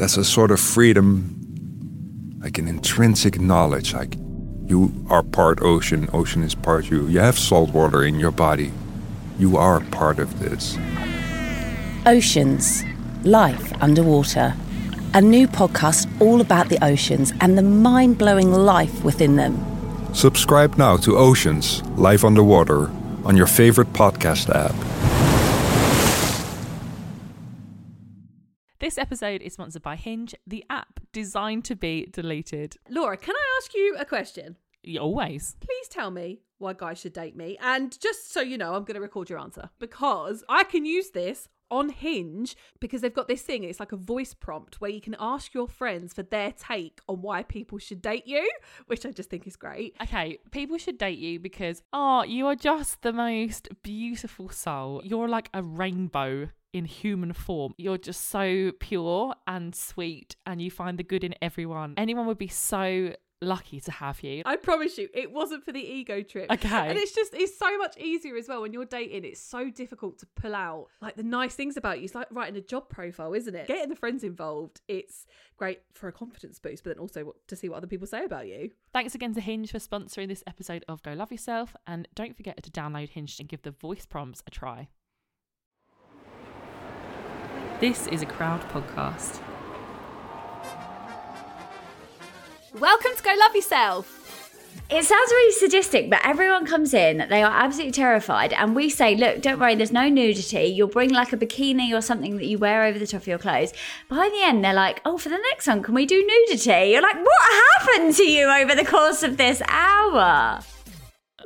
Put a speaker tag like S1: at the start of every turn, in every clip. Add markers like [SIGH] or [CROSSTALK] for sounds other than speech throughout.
S1: there's a sort of freedom, like an intrinsic knowledge, like you are part ocean, ocean is part you. You have salt water in your body. You are part of this.
S2: Oceans, life underwater. A new podcast all about the oceans and the mind blowing life within them.
S1: Subscribe now to Oceans, Life Underwater, on your favorite podcast app.
S3: This episode is sponsored by Hinge, the app designed to be deleted.
S4: Laura, can I ask you a question?
S3: Always.
S4: Please tell me why guys should date me. And just so you know, I'm going to record your answer because I can use this on Hinge because they've got this thing. It's like a voice prompt where you can ask your friends for their take on why people should date you, which I just think is great.
S3: Okay, people should date you because, oh, you are just the most beautiful soul. You're like a rainbow in human form. You're just so pure and sweet, and you find the good in everyone. Anyone would be so lucky to have you.
S4: I promise you, it wasn't for the ego trip.
S3: Okay.
S4: And it's just, it's so much easier as well when you're dating. It's so difficult to pull out like the nice things about you. It's like writing a job profile, isn't it? Getting the friends involved, it's great for a confidence boost, but then also to see what other people say about you.
S3: Thanks again to Hinge for sponsoring this episode of Go Love Yourself, and don't forget to download Hinge and give the voice prompts a try. This is a crowd podcast.
S4: Welcome to Go Love Yourself.
S5: It sounds really sadistic, but everyone comes in, they are absolutely terrified, and we say, Look, don't worry, there's no nudity. You'll bring like a bikini or something that you wear over the top of your clothes. By the end, they're like, Oh, for the next one, can we do nudity? You're like, What happened to you over the course of this hour?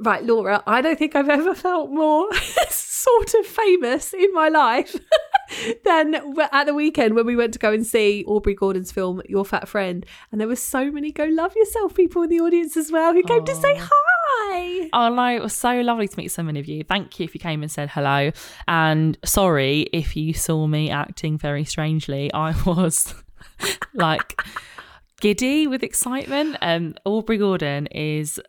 S4: Right, Laura, I don't think I've ever felt more [LAUGHS] sort of famous in my life [LAUGHS] than at the weekend when we went to go and see Aubrey Gordon's film Your Fat Friend. And there were so many Go Love Yourself people in the audience as well who came to say hi.
S3: Oh no, it was so lovely to meet so many of you. Thank you if you came and said hello. And sorry if you saw me acting very strangely. I [LAUGHS] was like giddy with excitement. Um, Aubrey Gordon is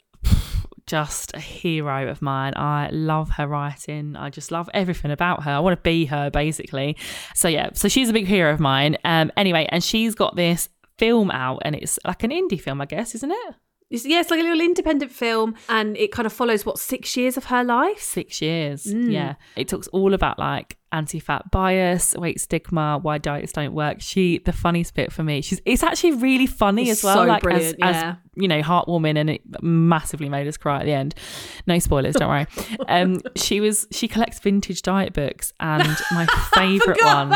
S3: just a hero of mine. I love her writing. I just love everything about her. I want to be her basically. So yeah, so she's a big hero of mine. Um anyway, and she's got this film out and it's like an indie film, I guess, isn't it?
S4: It's, yeah, it's like a little independent film and it kind of follows, what, six years of her life?
S3: Six years. Yeah. It talks all about like anti-fat bias, weight stigma, why diets don't work. She the funniest bit for me, she's it's actually really funny
S4: It's
S3: as well.
S4: so
S3: like as,
S4: yeah.
S3: as you know, heartwarming and it massively made us cry at the end. No spoilers, don't worry. Um [LAUGHS] she was she collects vintage diet books and [LAUGHS] my favourite one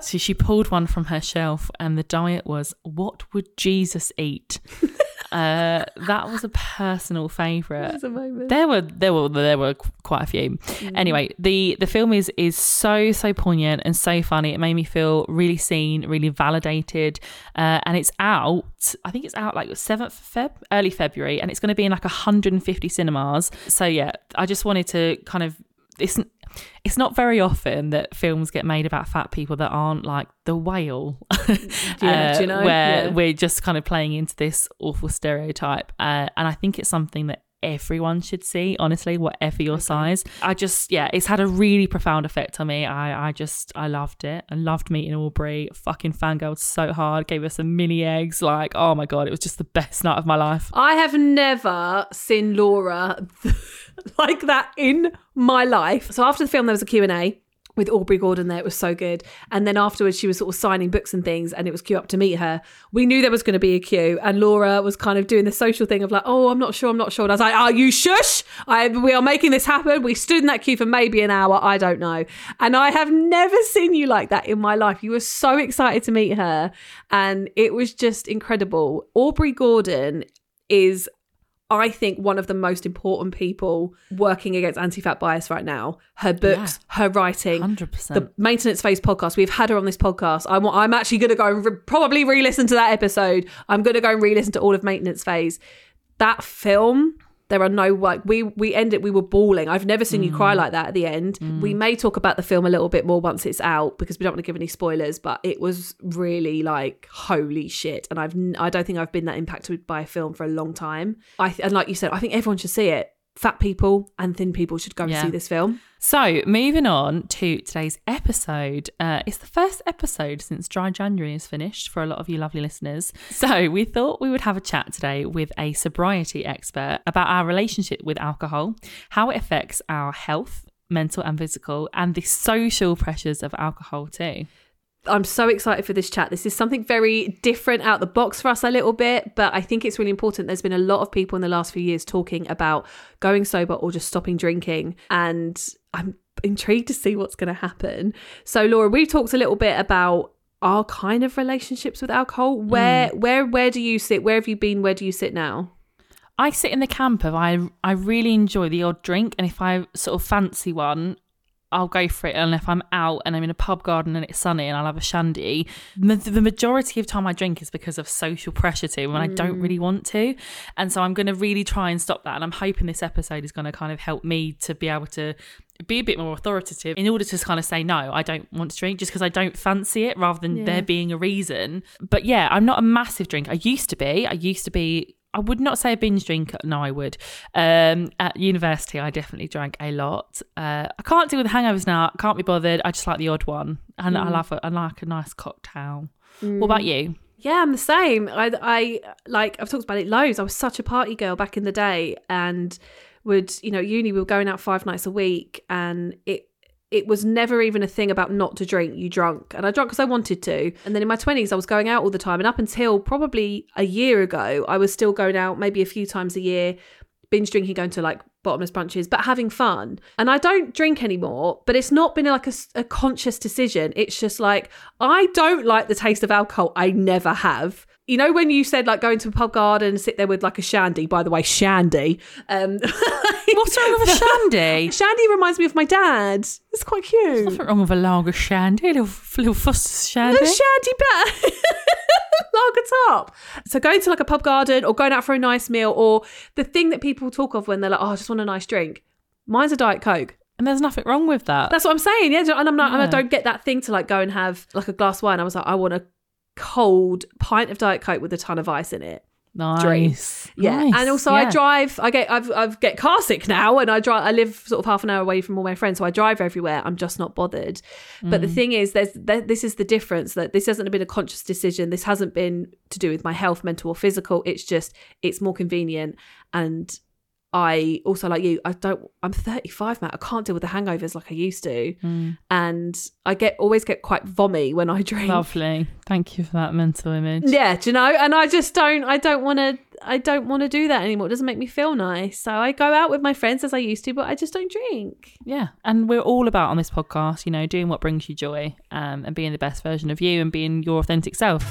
S3: so she pulled one from her shelf, and the diet was "What would Jesus eat?" [LAUGHS] uh, that was a personal favourite.
S4: There's a moment.
S3: There were there were there were quite a few. Anyway, the the film is is so so poignant and so funny. It made me feel really seen, really validated, uh, and it's out. I think it's out like seventh Feb, early February, and it's going to be in like 150 cinemas. So yeah, I just wanted to kind of it's it's not very often that films get made about fat people that aren't like the whale [LAUGHS]
S4: Yeah, do you
S3: uh,
S4: know?
S3: where
S4: Yeah.
S3: we're just kind of playing into this awful stereotype uh, and i think it's something that everyone should see honestly whatever your size. I just yeah it's had a really profound effect on me. I i just i loved it i loved meeting aubrey fucking fangirled so hard gave us some mini eggs like oh my god it was just the best night of my life.
S4: I have never seen Laura [LAUGHS] like that in my life. So after the film, there was a Q&A with Aubrey Gordon there. It was so good. And then afterwards, she was sort of signing books and things, and it was queue up to meet her. We knew there was going to be a queue, and Laura was kind of doing the social thing of like, oh, I'm not sure, I'm not sure. And I was like, are you shush? I, we are making this happen. We stood in that queue for maybe an hour. I don't know. And I have never seen you like that in my life. You were so excited to meet her, and it was just incredible. Aubrey Gordon is I think one of the most important people working against anti-fat bias right now. Her books, her writing,
S3: 100%.
S4: the maintenance phase podcast. We've had her on this podcast. I'm I'm actually going to go and re- probably re-listen to that episode. I'm going to go and re-listen to all of maintenance phase. That film. There are no like we we ended we were bawling. I've never seen you cry mm. like that at the end. Mm. We may talk about the film a little bit more once it's out because we don't want to give any spoilers. But it was really like holy shit, and I've i don't think I've been that impacted by a film for a long time. I and like you said, I think everyone should see it fat people and thin people should go and see this film.
S3: So, moving on to today's episode. Uh, it's the first episode since Dry January is finished for a lot of you lovely listeners. So, we thought we would have a chat today with a sobriety expert about our relationship with alcohol, how it affects our health, mental and physical, and the social pressures of alcohol too.
S4: I'm so excited for this chat. This is something very different out the box for us a little bit, but I think it's really important. There's been a lot of people in the last few years talking about going sober or just stopping drinking, and I'm intrigued to see what's going to happen. So, Laura, we've talked a little bit about our kind of relationships with alcohol. Where, mm. where, where do you sit? Where have you been? Where do you sit now?
S3: I sit in the camp of I I really enjoy the odd drink, and if I sort of fancy one, I'll go for it. And if I'm out and I'm in a pub garden and it's sunny and I'll have a shandy, ma- the majority of time I drink is because of social pressure to when I don't mm. really want to. And so I'm going to really try and stop that. And I'm hoping this episode is going to kind of help me to be able to be a bit more authoritative in order to kind of say no i don't want to drink just because i don't fancy it rather than there being a reason but yeah i'm not a massive drinker i used to be i used to be I would not say a binge drinker. No, I would. Um, at university, I definitely drank a lot. Uh, I can't deal with hangovers now. I can't be bothered. I just like the odd one, and I love it. I like a nice cocktail. What about you?
S4: Yeah, I'm the same. I, I like I've talked about it loads. I was such a party girl back in the day, and would you know uni we were going out five nights a week, and it it was never even a thing about not to drink. You drunk, and I drank because I wanted to. And then in my twenties, I was going out all the time, and up until probably a year ago, I was still going out maybe a few times a year, binge drinking, going to like bottomless brunches, but having fun. And I don't drink anymore, but it's not been like a conscious decision. It's just like, I don't like the taste of alcohol. I never have. You know, when you said like going to a pub garden and sit there with like a shandy, by the way, shandy. Um, [LAUGHS]
S3: What's wrong with a shandy? [LAUGHS]
S4: shandy reminds me of my dad. It's quite cute.
S3: Nothing wrong with a lager shandy, a little, little Foster's shandy.
S4: A shandy bat. [LAUGHS] Lager top. So going to like a pub garden or going out for a nice meal or the thing that people talk of when they're like, oh, I just want a nice drink. Mine's a Diet Coke.
S3: And there's nothing wrong with that.
S4: That's what I'm saying. Yeah. And I'm not, and I don't get that thing to like go and have like a glass of wine. I was like, I want a cold pint of Diet Coke with a ton of ice in it.
S3: nice.
S4: Yeah.
S3: Nice.
S4: And also I drive, I get, I've, I've get car sick now and I drive, I live sort of half an hour away from all my friends. So I drive everywhere. I'm just not bothered. But
S3: Mm.
S4: the thing is, there's, there, this is the difference that this hasn't been a conscious decision. This hasn't been to do with my health, mental or physical. It's just, it's more convenient. And I also like you, I don't I'm 35, Matt. I can't deal with the hangovers like I used to.
S3: Mm.
S4: And I get always get quite vommy when I [LAUGHS] drink.
S3: Lovely. Thank you for that mental image.
S4: Yeah, do you know? And I just don't I don't wanna I don't want to do that anymore. It doesn't make me feel nice. So I go out with my friends as I used to, but I just don't drink.
S3: Yeah, and we're all about on this podcast, you know, doing what brings you joy, um, and being the best version of you and being your authentic self.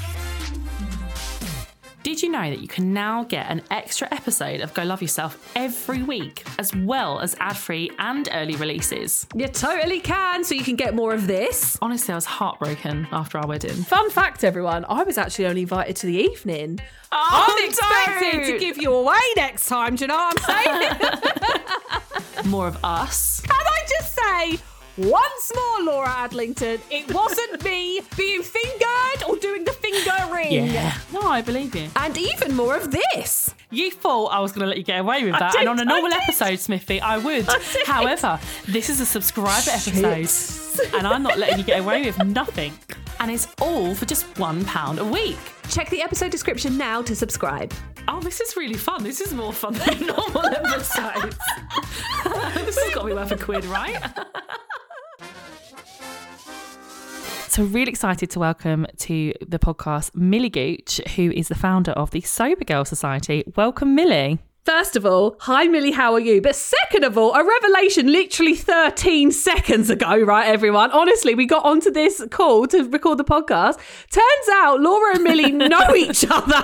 S3: Did you know that you can now get an extra episode of Go Love Yourself every week, as well as ad free and early releases?
S4: You totally can, so you can get more of this.
S3: Honestly, I was heartbroken after our wedding.
S4: Fun fact, everyone, I was actually only invited to the evening.
S3: Oh,
S4: I'm expected
S3: don't!
S4: to give you away next time, do you know what I'm saying? [LAUGHS]
S3: More of us.
S4: Can I just say once more, Laura Adlington, it wasn't me being fingered or doing the fingering.
S3: Yeah. No, I believe you.
S4: And even more of this.
S3: You thought I was going to let you get away with
S4: I
S3: that,
S4: did,
S3: and on a normal episode, Smithy, I would.
S4: I.
S3: However, this is a subscriber episode, and I'm not letting you get away with nothing. And it's all for just one pound a week.
S4: Check the episode description now to subscribe.
S3: Oh, this is really fun. This is more fun than [LAUGHS] normal episodes. [LAUGHS] this has got to be worth a quid, right? [LAUGHS] So, really excited to welcome to the podcast Millie Gooch, who is the founder of the Sober Girl Society. Welcome, Millie.
S4: First of all, hi Millie, how are you? But second of all, a revelation literally 13 seconds ago, right, everyone? Honestly, we got onto this call to record the podcast. Turns out Laura and Millie [LAUGHS] know each other.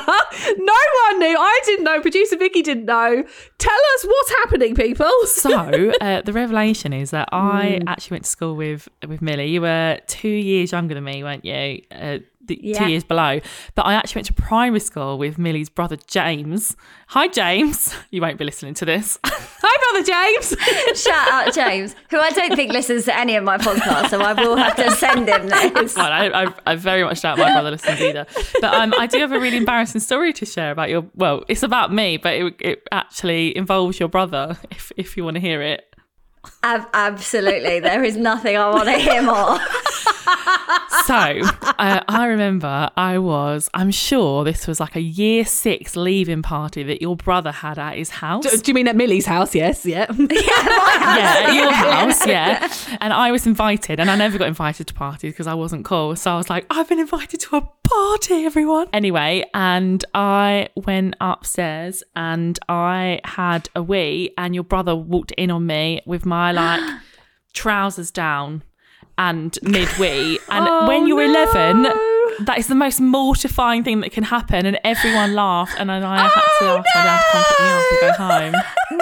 S4: No one knew. I didn't know. Producer Vicky didn't know. Tell us what's happening, people. [LAUGHS]
S3: So uh, the revelation is that I actually went to school with with Millie. You were two years younger than me, weren't you? Uh, the
S5: Yeah.
S3: two years below. But I actually went to primary school with Millie's brother James. Hi, James. [LAUGHS] You won't be listening to this. [LAUGHS]
S4: Hi, brother James. [LAUGHS]
S5: Shout out James, who I don't think listens to any of my podcasts, so I will have to send him this.
S3: Well, I, I, I very much doubt my brother listens either. But um, I do have a really embarrassing story to share about your. Well, it's about me, but it, it actually involves your brother. If if you want to hear it.
S5: Ab- absolutely, there is nothing I want to hear more. [LAUGHS]
S3: So uh, I remember I was. I'm sure this was like a year six leaving party that your brother had at his house.
S4: Do you mean at Millie's house? Yes. Yeah. [LAUGHS] [LAUGHS]
S3: yeah, at your house, yeah. And I was invited, and I never got invited to parties because I wasn't cool. So I was like, I've been invited to a party, everyone. Anyway, and I went upstairs and I had a wee, and your brother walked in on me with my like [GASPS] trousers down and mid wee. [GASPS] And
S4: Oh,
S3: when you're 11, that is the most mortifying thing that can happen. And everyone [GASPS] laughed, and then I had to oh, ask my dad to come pick me up and go home. [LAUGHS]
S5: No.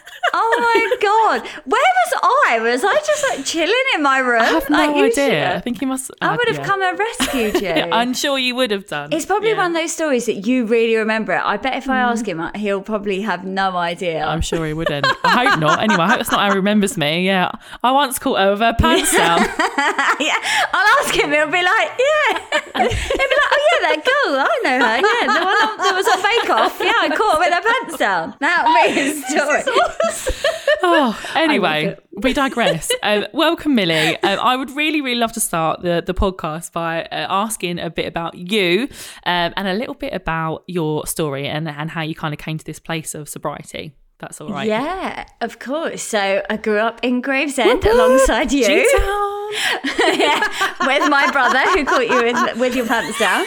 S5: [LAUGHS] Oh my god. Where was I? Was I just like chilling in my room?
S3: I have no
S5: you
S3: idea. I think he must.
S5: I
S3: uh,
S5: would have
S3: yeah.
S5: come and rescued [LAUGHS] you.
S3: Yeah, I'm sure you would have done.
S5: It's probably
S3: Yeah.
S5: one of those stories that you really remember it. I bet if I ask him, he'll probably have no idea.
S3: I'm sure he wouldn't. I hope not. Anyway, I hope it's not how he remembers me. Yeah. I once caught her with her pants down. [LAUGHS]
S5: yeah, I'll ask him. He'll be like, yeah. [LAUGHS] He'll be like, oh yeah, that girl. I know her. Yeah, the one that was on Bake Off. Yeah, I caught her with her pants down. That'll be his story. [LAUGHS]
S3: Oh, anyway, we digress. [LAUGHS] Um, welcome, Millie. Um, I would really, really love to start the, the podcast by uh, asking a bit about you um, and a little bit about your story and, and how you kind of came to this place of sobriety. That's all right.
S5: Yeah, of course. So I grew up in Gravesend alongside you. [LAUGHS] Yeah, with my brother who caught you with, with your pants down.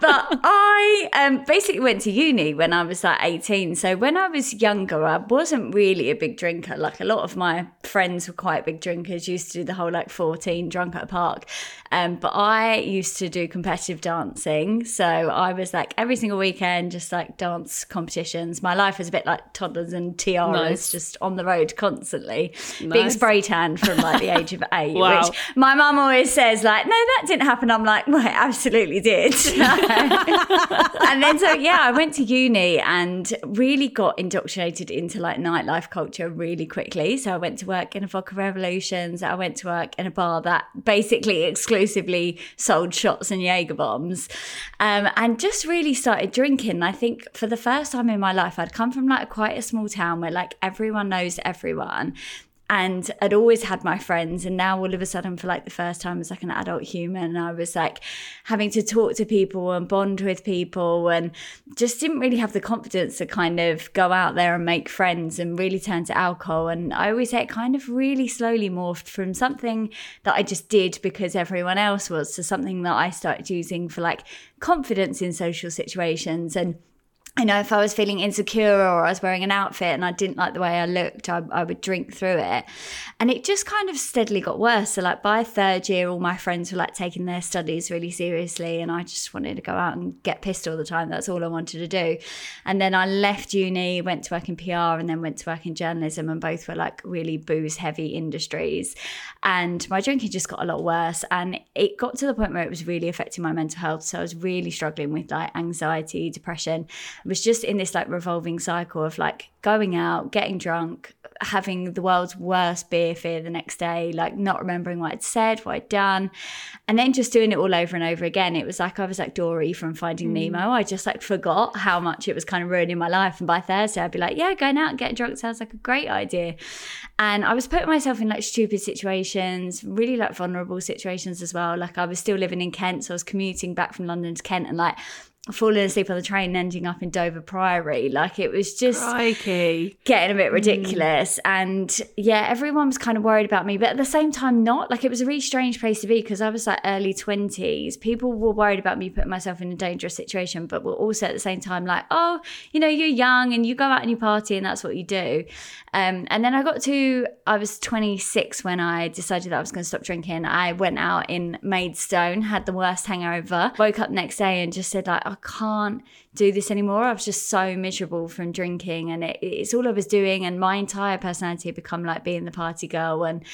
S5: But I um, basically went to uni when I was like 18. So when I was younger, I wasn't really a big drinker. Like a lot of my friends were quite big drinkers, used to do the whole like 14 drunk at a park. Um, but I used to do competitive dancing. So I was like every single weekend, just like dance competitions. My life was a bit like toddlers and tiaras,
S4: Nice.
S5: just on the road constantly, being spray tanned from like the [LAUGHS] age of eight,
S3: Wow.
S5: which my mum always says like, no, that didn't happen. I'm like, well, it absolutely did. [LAUGHS] [LAUGHS] and then so yeah, I went to uni and really got indoctrinated into like nightlife culture really quickly. So I went to work in a vodka revolutions. I went to work in a bar that basically exclusively sold shots and Jaeger bombs, um, and just really started drinking. I think for the first time in my life, I'd come from like quite a small town where like everyone knows everyone. And I'd always had my friends and now all of a sudden for like the first time as like an adult human I was like having to talk to people and bond with people and just didn't really have the confidence to kind of go out there and make friends and really turn to alcohol. And I always say it kind of really slowly morphed from something that I just did because everyone else was to something that I started using for like confidence in social situations. And I know if I was feeling insecure or I was wearing an outfit and I didn't like the way I looked, I, I would drink through it. And it just kind of steadily got worse. So, like, by third year, all my friends were like taking their studies really seriously. And I just wanted to go out and get pissed all the time. That's all I wanted to do. And then I left uni, went to work in PR, and then went to work in journalism. And both were like really booze heavy industries. And my drinking just got a lot worse. And it got to the point where it was really affecting my mental health. So, I was really struggling with like anxiety, depression. Was just in this like revolving cycle of like going out, getting drunk, having the world's worst beer fear the next day, like not remembering what I'd said, what I'd done, and then just doing it all over and over again. It was like I was like Dory from Finding mm. Nemo. I just like forgot how much it was kind of ruining my life. And by Thursday, I'd be like, yeah, going out and getting drunk sounds like a great idea. And I was putting myself in like stupid situations, really like vulnerable situations as well. Like I was still living in Kent, so I was commuting back from London to Kent and like falling asleep on the train and ending up in Dover Priory. Like it was just
S4: Crikey.
S5: getting a bit ridiculous. And yeah, everyone was kind of worried about me, but at the same time, not. Like it was a really strange place to be because I was like early 20s. People were worried about me putting myself in a dangerous situation, but were also at the same time like, oh, you know, you're young and you go out and you party and that's what you do. Um, and then I got to, I was 26 when I decided that I was going to stop drinking. I went out in Maidstone, had the worst hangover, woke up next day and just said like, I can't do this anymore. I was just so miserable from drinking and it, it's all I was doing. And my entire personality had become like being the party girl. And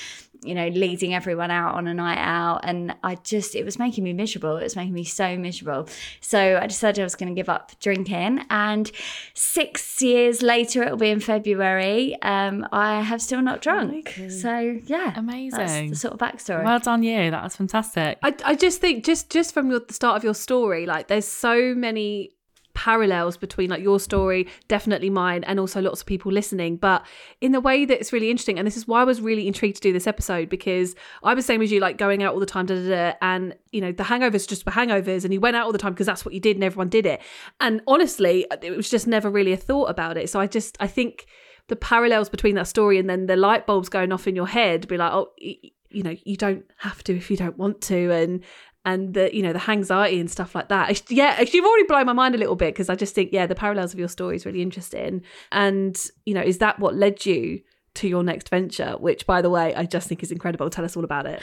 S5: you know, leading everyone out on a night out. And I just, it was making me miserable. It was making me so miserable. So I decided I was going to give up drinking. And six years later, it'll be in February, um, I have still not drunk. So yeah. That's
S3: Amazing.
S5: the sort of backstory.
S3: Well done, you. That was fantastic.
S4: I, I just think just just from your, the start of your story, like there's so many parallels between like your story, definitely mine, and also lots of people listening. But in the way that it's really interesting, and this is why I was really intrigued to do this episode because I was same as you, like going out all the time, da da da, and you know the hangovers just were hangovers, and you went out all the time because that's what you did, and everyone did it. And honestly, it was just never really a thought about it. So I just I think the parallels between that story and then the light bulbs going off in your head, be like, oh. you know you don't have to if you don't want to and and the you know the anxiety and stuff like that yeah you've already blown my mind a little bit because i just think yeah the parallels of your story is really interesting and you know is that what led you to your next venture which by the way i just think is incredible tell us all about it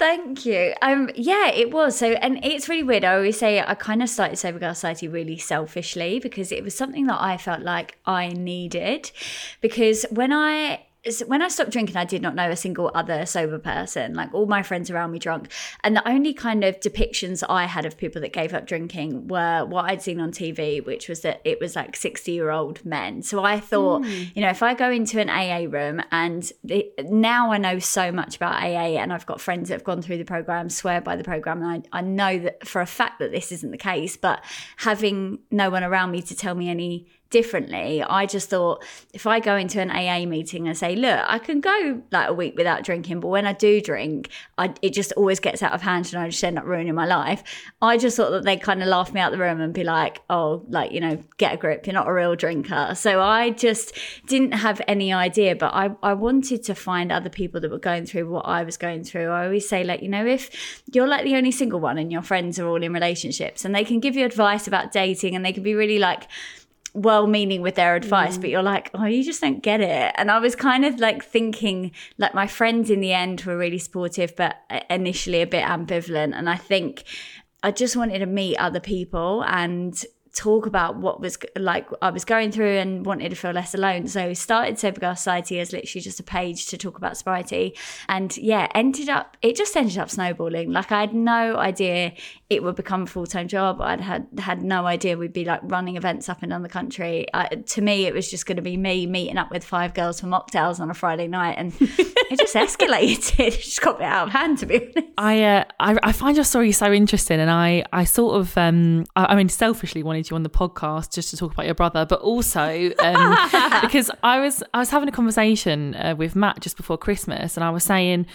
S5: Thank you. Um, yeah, it was. So, and it's really weird. I always say I kind of started Sober Girl Society really selfishly because it was something that I felt like I needed. Because when I when I stopped drinking, I did not know a single other sober person. Like all my friends around me drunk, and the only kind of depictions I had of people that gave up drinking were what I'd seen on TV, which was that it was like sixty-year-old men. So I thought, hmm. you know, if I go into an AA room, and the, now I know so much about AA, and I've got friends that have gone through the program, swear by the program, and I, I know that for a fact that this isn't the case. But having no one around me to tell me any differently. I just thought if I go into an AA meeting and say, look, I can go like a week without drinking, but when I do drink, I, it just always gets out of hand and I just end up ruining my life. I just thought that they'd kind of laugh me out the room and be like, oh, like, you know, get a grip, you're not a real drinker. So I just didn't have any idea, but I, I wanted to find other people that were going through what I was going through. I always say, like, you know, if you're like the only single one and your friends are all in relationships and they can give you advice about dating and they can be really like, well meaning with their advice, mm. but you're like, oh, you just don't get it. And I was kind of like thinking, like, my friends in the end were really supportive, but uh, initially a bit ambivalent. And I think I just wanted to meet other people and talk about what was like I was going through and wanted to feel less alone. So we started Sober Girl Society as literally just a page to talk about sobriety. And yeah, ended up it just ended up snowballing. Like I had no idea it would become a full time job. I'd had had no idea we'd be like running events up and down the country. I, to me, it was just going to be me meeting up with five girls for mocktails on a Friday night, and [LAUGHS] it just escalated. [LAUGHS] it just got a bit out of hand, to be honest.
S3: I, uh, I I find your story so interesting, and I I sort of um I, I mean selfishly wanted you on the podcast just to talk about your brother, but also um, [LAUGHS] because I was I was having a conversation uh, with Matt just before Christmas, and I was saying.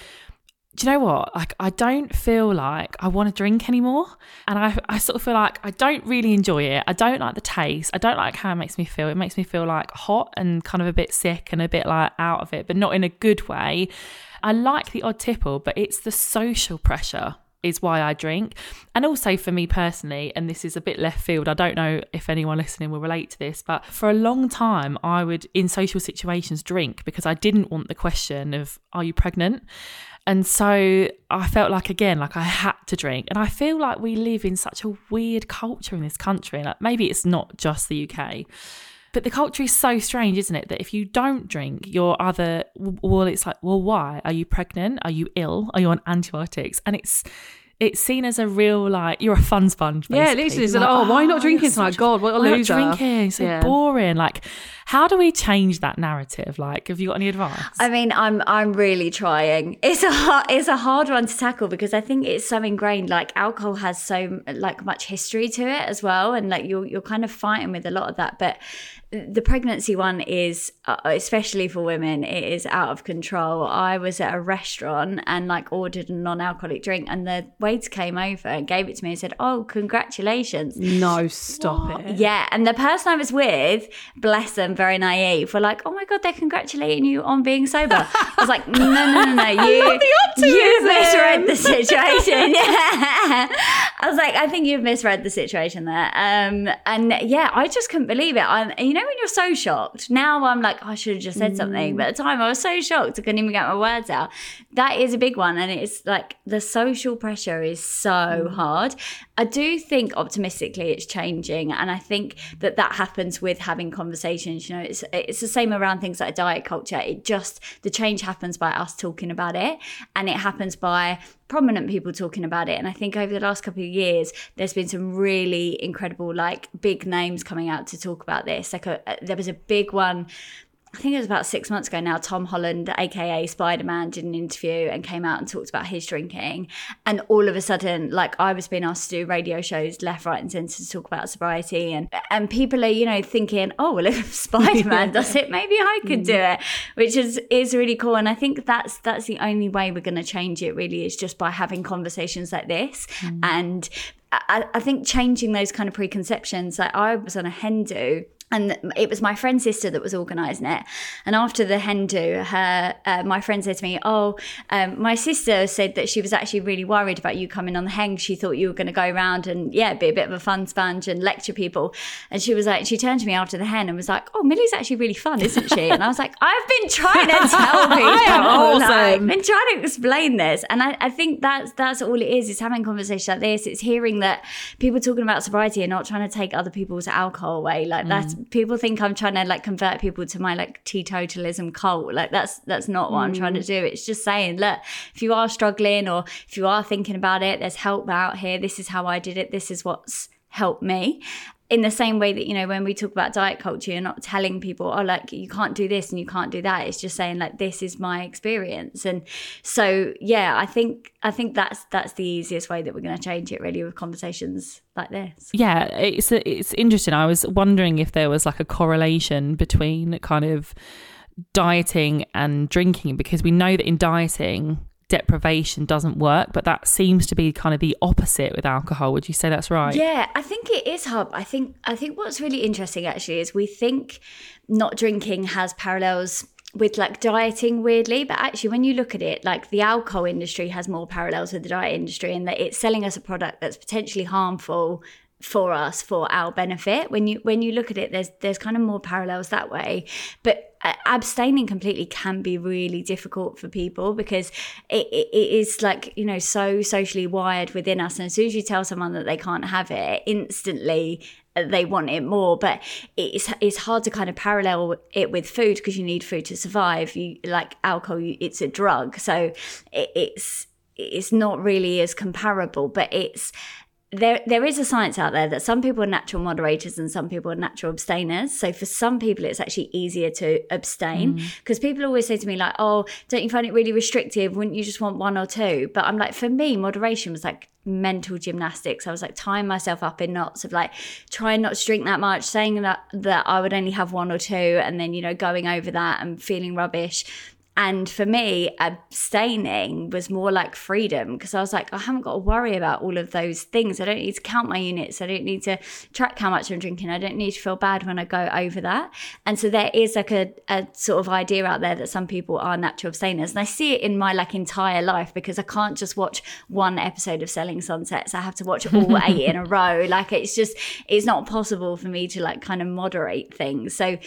S3: Do you know what? Like, I don't feel like I want to drink anymore. And I, I sort of feel like I don't really enjoy it. I don't like the taste. I don't like how it makes me feel. It makes me feel like hot and kind of a bit sick and a bit like out of it, but not in a good way. I like the odd tipple, but it's the social pressure is why I drink. And also for me personally, and this is a bit left field, I don't know if anyone listening will relate to this, but for a long time, I would in social situations drink because I didn't want the question of, are you pregnant? And so I felt like, again, like I had to drink. And I feel like we live in such a weird culture in this country. Like maybe it's not just the UK. But the culture is so strange, isn't it? That if you don't drink, you're either, well, it's like, well, why? Are you pregnant? Are you ill? Are you on antibiotics? And it's, it's seen as a real like you're a fun sponge.
S4: Yeah,
S3: basically.
S4: literally, it's
S3: You're
S4: like, oh, why not drinking
S3: you're
S4: oh,
S3: tonight?
S4: God, what a
S3: why not drinking? So
S4: Yeah.
S3: boring. Like, how do we change that narrative? Like, have you got any advice?
S5: I mean, I'm I'm really trying. It's a hard, it's a hard one to tackle because I think it's so ingrained. Like alcohol has so like much history to it as well, and like you're you're kind of fighting with a lot of that. But the pregnancy one is, uh, especially for women, it is out of control. I was at a restaurant and like ordered a non-alcoholic drink, and the waiter came over and gave it to me and said, "Oh, congratulations."
S4: No, stop it.
S5: Yeah, and the person I was with, bless them, very naive, were like, "Oh my god, they're congratulating you on being sober." I was like, "No, no, no, no, [LAUGHS] you, you misread the situation." [LAUGHS] Yeah, I was like, "I think you've misread the situation there." Um, and yeah, I just couldn't believe it. I'm, you know, when you're so shocked. Now I'm like, "Oh, I should have just said something, mm. but at the time I was so shocked, I couldn't even get my words out. That is a big one and it's like the social pressure is so mm. hard. I do think optimistically it's changing and i think that that happens with having conversations you know it's it's the same around things like diet culture. It just the change happens by us talking about it and it happens by prominent people talking about it and i think over the last couple of years there's been some really incredible like big names coming out to talk about this. Like a, there was a big one I think it was about six months ago now, Tom Holland, aka Spider Man, did an interview and came out and talked about his drinking. And all of a sudden, like I was being asked to do radio shows left, right, and centre to talk about sobriety. And and people are, you know, thinking, oh, well, if [LAUGHS] Spider Man does it, maybe I could do mm. it, which is is really cool. And I think that's that's the only way we're going to change it, really, is just by having conversations like this. Mm. And I, I think changing those kind of preconceptions. Like I was on a hen do and it was my friend's sister that was organising it. And after the hen do, her uh, my friend said to me, "Oh, um, my sister said that she was actually really worried about you coming on the hen. She thought you were going to go around and yeah, be a bit of a fun sponge and lecture people." And she was like, she turned to me after the hen and was like, "Oh, Millie's actually really fun, isn't she?" And I was like, [LAUGHS] "I've been trying to tell people, [LAUGHS]
S4: I am awesome.
S5: like, been trying to explain this." And I, I think that's that's all it is. It's having conversations like this. It's hearing that people talking about sobriety are not trying to take other people's alcohol away. Like that's people think I'm trying to like convert people to my like teetotalism cult. Like that's that's not what I'm trying to mm. do. It's just saying, look, if you are struggling or if you are thinking about it, there's help out here. This is how I did it. This is what's helped me. In the same way that, you know, when we talk about diet culture, you're not telling people, oh, like you can't do this and you can't do that. It's just saying like this is my experience. And so yeah, I think I think that's that's the easiest way that we're gonna change it really with conversations like this.
S3: yeah it's it's interesting i was wondering if there was like a correlation between kind of dieting and drinking because we know that in dieting deprivation doesn't work but that seems to be kind of the opposite with alcohol. Would you say that's right?
S5: Yeah, I think it is hard. I think I think what's really interesting actually is we think not drinking has parallels with like dieting weirdly, but actually when you look at it, like the alcohol industry has more parallels with the diet industry in that it's selling us a product that's potentially harmful for us for our benefit. When you when you look at it there's there's kind of more parallels that way. But abstaining completely can be really difficult for people because it, it, it is like you know so socially wired within us. And as soon as you tell someone that they can't have it instantly uh, they want it more. But it's it's hard to kind of parallel it with food because you need food to survive. You like alcohol you, it's a drug. So it, it's it's not really as comparable but it's there there is a science out there that some people are natural moderators and some people are natural abstainers. So for some people it's actually easier to abstain mm. because people always say to me like, "Oh, don't you find it really restrictive? Wouldn't you just want one or two? But I'm like, for me, moderation was like mental gymnastics. I was like tying myself up in knots of like trying not to drink that much, saying that that I would only have one or two, and then you know going over that and feeling rubbish. And for me, abstaining was more like freedom because I was like, oh, I haven't got to worry about all of those things. I don't need to count my units. I don't need to track how much I'm drinking. I don't need to feel bad when I go over that. And so there is like a, a sort of idea out there that some people are natural abstainers. And I see it in my like entire life because I can't just watch one episode of Selling Sunsets. I have to watch all [LAUGHS] eight in a row. Like it's just, it's not possible for me to like kind of moderate things. So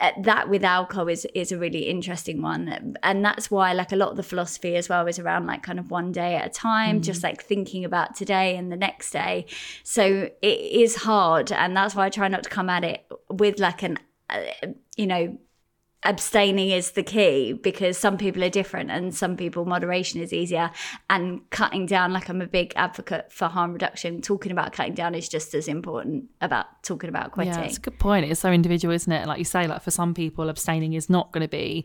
S5: that with alcohol is is a really interesting one. And that's why like a lot of the philosophy as well is around like kind of one day at a time just like thinking about today and the next day. So it is hard and that's why i try not to come at it with like an uh, you know abstaining is the key because some people are different and some people moderation is easier and cutting down like i'm a big advocate for harm reduction talking about cutting down is just as important about talking about quitting
S3: Yeah, it's a good point. It's so individual, isn't it? Like you say, like for some people, abstaining is not going to be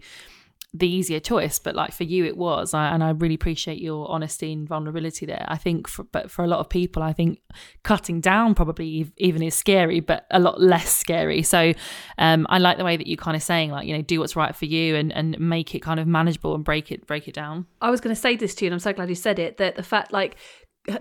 S3: the easier choice, but like for you, it was. I, and I really appreciate your honesty and vulnerability there. I think, for, but for a lot of people, I think cutting down probably even is scary, but a lot less scary. So um, I like the way that you kind of saying like, you know, do what's right for you and and make it kind of manageable and break it break it down.
S4: I was going to say this to you, and I'm so glad you said it. That the fact, like,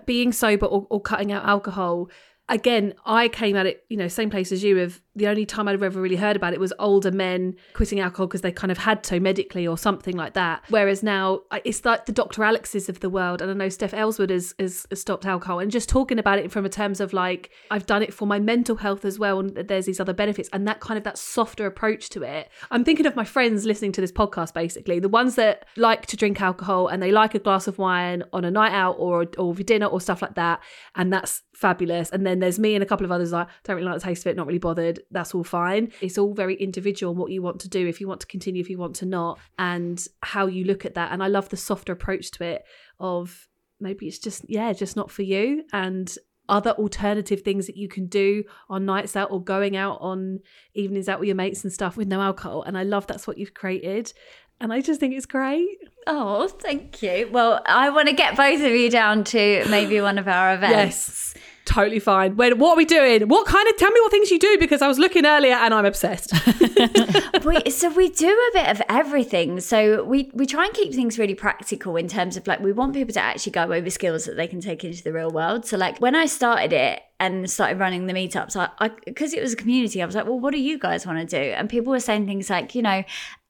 S4: being sober or, or cutting out alcohol, again, I came at it, you know, same place as you. Of the only time I'd ever really heard about it was older men quitting alcohol because they kind of had to medically or something like that. Whereas now it's like the Dr. Alexes of the world, and I know Steph Elswood has, has, has stopped alcohol, and just talking about it from a terms of like I've done it for my mental health as well, and there's these other benefits, and that kind of that softer approach to it. I'm thinking of my friends listening to this podcast, basically the ones that like to drink alcohol and they like a glass of wine on a night out or or for dinner or stuff like that, and that's fabulous. And then there's me and a couple of others like don't really like the taste of it, not really bothered. That's all fine. It's all very individual what you want to do, if you want to continue, if you want to not, and how you look at that. And I love the softer approach to it of maybe it's just yeah, just not for you and other alternative things that you can do on nights out or going out on evenings out with your mates and stuff with no alcohol. And I love that's what you've created. And I just think it's great.
S5: Oh, thank you. Well, I want to get both of you down to maybe one of our [LAUGHS] events.
S4: Yes. Totally fine. When what are we doing? What kind of tell me what things you do because I was looking earlier and I'm obsessed. [LAUGHS]
S5: we, so we do a bit of everything. So we we try and keep things really practical in terms of like we want people to actually go over skills that they can take into the real world. So like when I started it and started running the meetups, I because it was a community, I was like, well, what do you guys want to do? And people were saying things like, you know.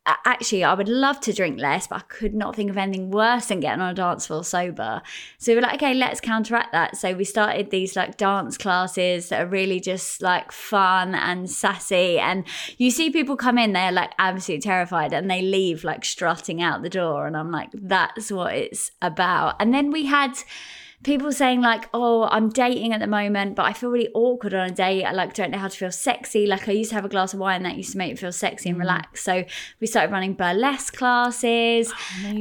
S5: "A- Actually, I would love to drink less, but I could not think of anything worse than getting on a dance floor sober. So we were like, okay, let's counteract that. So we started these like dance classes that are really just like fun and sassy. And you see people come in, they're like absolutely terrified and they leave like strutting out the door. And I'm like, that's what it's about. And then we had people saying like oh i'm dating at the moment but i feel really awkward on a date. I like don't know how to feel sexy. Like i used to have a glass of wine that used to make me feel sexy and relaxed. So we started running burlesque classes.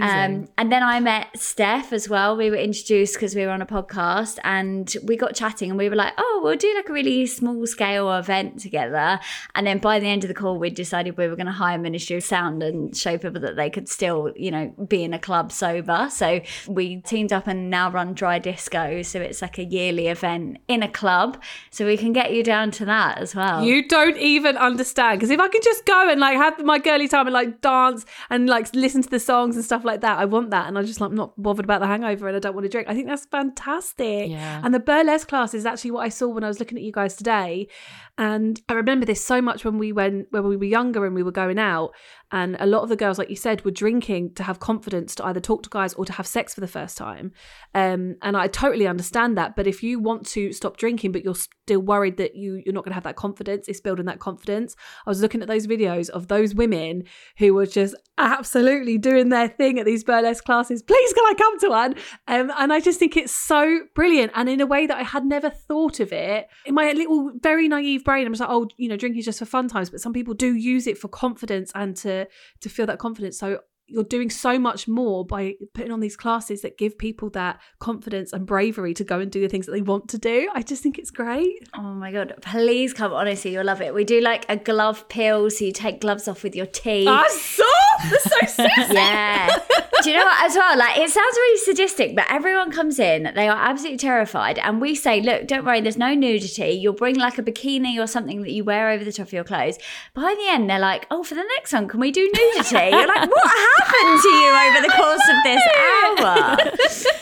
S5: Um, and then i met steph as well. We were introduced because we were on a podcast and we got chatting and we were like oh we'll do like a really small scale event together. And then by the end of the call we decided we were going to hire ministry of sound and show people that they could still you know be in a club sober. So we teamed up and now run dry disco so it's like a yearly event in a club so we can get you down to that as well
S4: You don't even understand. Because if I can just go and like have my girly time and like dance and like listen to the songs and stuff like that, I want that. And I just like I'm not bothered about the hangover and I don't want to drink. I think that's fantastic.
S3: Yeah.
S4: And the burlesque class is actually what I saw when I was looking at you guys today. And I remember this so much when we went when we were younger and we were going out. And a lot of the girls, like you said, were drinking to have confidence to either talk to guys or to have sex for the first time. Um, and I totally understand that. But if you want to stop drinking, but you're still worried that you you're not going to have that confidence, it's building that confidence. I was looking at those videos of those women who were just absolutely doing their thing at these burlesque classes. Please, can I come to one? Um, and I just think it's so brilliant, and in a way that I had never thought of it. In my little very naive brain, I'm just like, oh, you know, drinking is just for fun times. But some people do use it for confidence and to to feel that confidence. So you're doing so much more by putting on these classes that give people that confidence and bravery to go and do the things that they want to do. I just think it's great.
S5: Oh my god! Please come. Honestly, you'll love it. We do like a glove peel, so you take gloves off with your teeth.
S4: Ah, I saw. That's so [LAUGHS] sexy.
S5: yeah. Do you know what? As well, like it sounds really sadistic, but everyone comes in, they are absolutely terrified, and we say, "Look, don't worry. There's no nudity. You'll bring like a bikini or something that you wear over the top of your clothes." By the end, they're like, "Oh, for the next one, can we do nudity?" You're like, "What happened to you over the course of this hour?"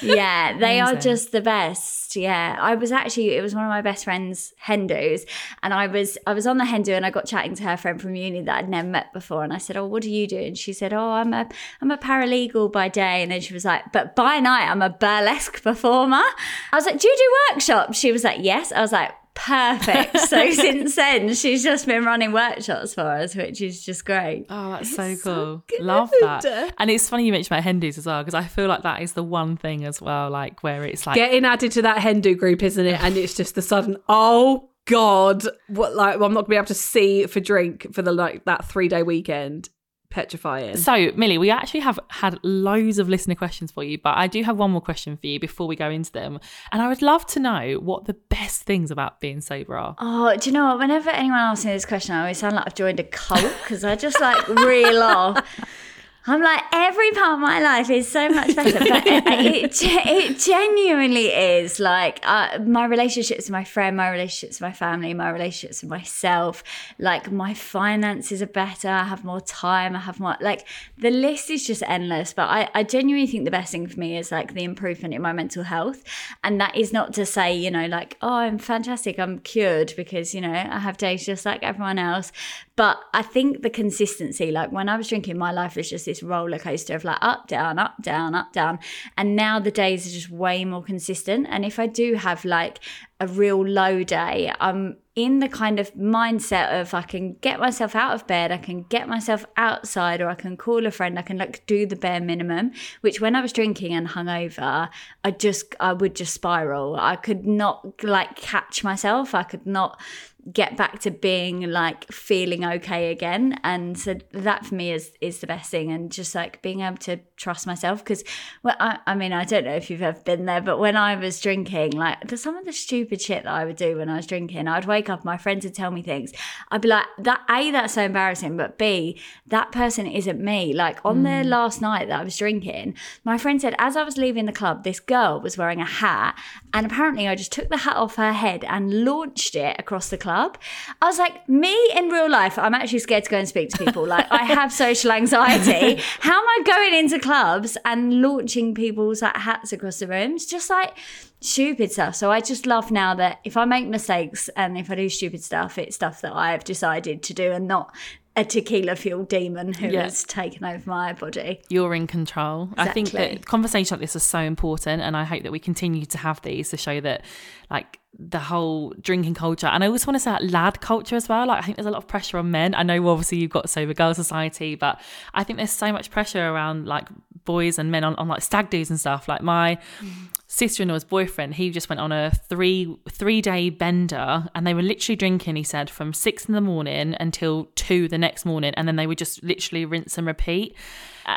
S5: [LAUGHS] yeah, they are just the best. Yeah, I was actually it was one of my best friends' hen do's, and I was I was on the hen do and I got chatting to her friend from uni that I'd never met before, and I said, "Oh, what do you do?" And she said, "Oh, I'm a I'm a paralegal by day," and then she was like, "But by night, I'm a burlesque performer." I was like, "Do you do workshops?" She was like, "Yes." I was like. Perfect. So [LAUGHS] since then, she's just been running workshops for us, which is just great.
S3: Oh, that's so cool. Love that. [LAUGHS] And it's funny you mentioned about hen dos as well, because I feel like that is the one thing as well, like where it's like
S4: Getting added to that hen do group, isn't it? And it's just the sudden, oh God, what like well, I'm not gonna be able to see for drink for the like that three day weekend. Petrifying.
S3: So, Millie, we actually have had loads of listener questions for you, but I do have one more question for you before we go into them. And I would love to know what the best things about being sober are.
S5: Oh, do you know what? Whenever anyone asks me this question, I always sound like I've joined a cult because I just like reel off. I'm like, every part of my life is so much better. But it, [LAUGHS] it, it genuinely is. Like, uh, my relationships with my friend, my relationships with my family, my relationships with myself, like, my finances are better. I have more time. I have more, like, the list is just endless. But I, I genuinely think the best thing for me is like the improvement in my mental health. And that is not to say, you know, like, oh, I'm fantastic. I'm cured because, you know, I have days just like everyone else. But I think the consistency, like when I was drinking, my life was just this roller coaster of like up, down, up, down, up, down. And now the days are just way more consistent. And if I do have like a real low day, I'm in the kind of mindset of I can get myself out of bed, I can get myself outside, or I can call a friend, I can like do the bare minimum. Which when I was drinking and hungover, I just I would just spiral. I could not like catch myself. I could not get back to being like feeling okay again. And so that for me is is the best thing. And just like being able to trust myself. Because well I, I mean i don't know if you've ever been there but when i was drinking like some of the stupid shit that i would do when i was drinking i'd wake up my friends would tell me things. I'd be like that a that's so embarrassing but b that person isn't me. Like on mm. the last night that i was drinking my friend said as i was leaving the club this girl was wearing a hat. And apparently i just took the hat off her head and launched it across the club club. I was like, me in real life, I'm actually scared to go and speak to people. Like, I [LAUGHS] have social anxiety. How am I going into clubs and launching people's like, hats across the rooms? Just like stupid stuff. So I just love now that if I make mistakes and if I do stupid stuff, it's stuff that I've decided to do and not a tequila fueled demon who yeah. has taken over my body.
S3: You're in control. Exactly. I think that conversations like this are so important, and I hope that we continue to have these to show that, like, the whole drinking culture, and I also want to say like, lad culture as well. Like, I think there's a lot of pressure on men. I know obviously you've got sober girl society, but I think there's so much pressure around like boys and men on, on like stag do's and stuff. Like my mm sister-in-law's boyfriend he just went on a three three day bender and they were literally drinking he said from six in the morning until two the next morning and then they would just literally rinse and repeat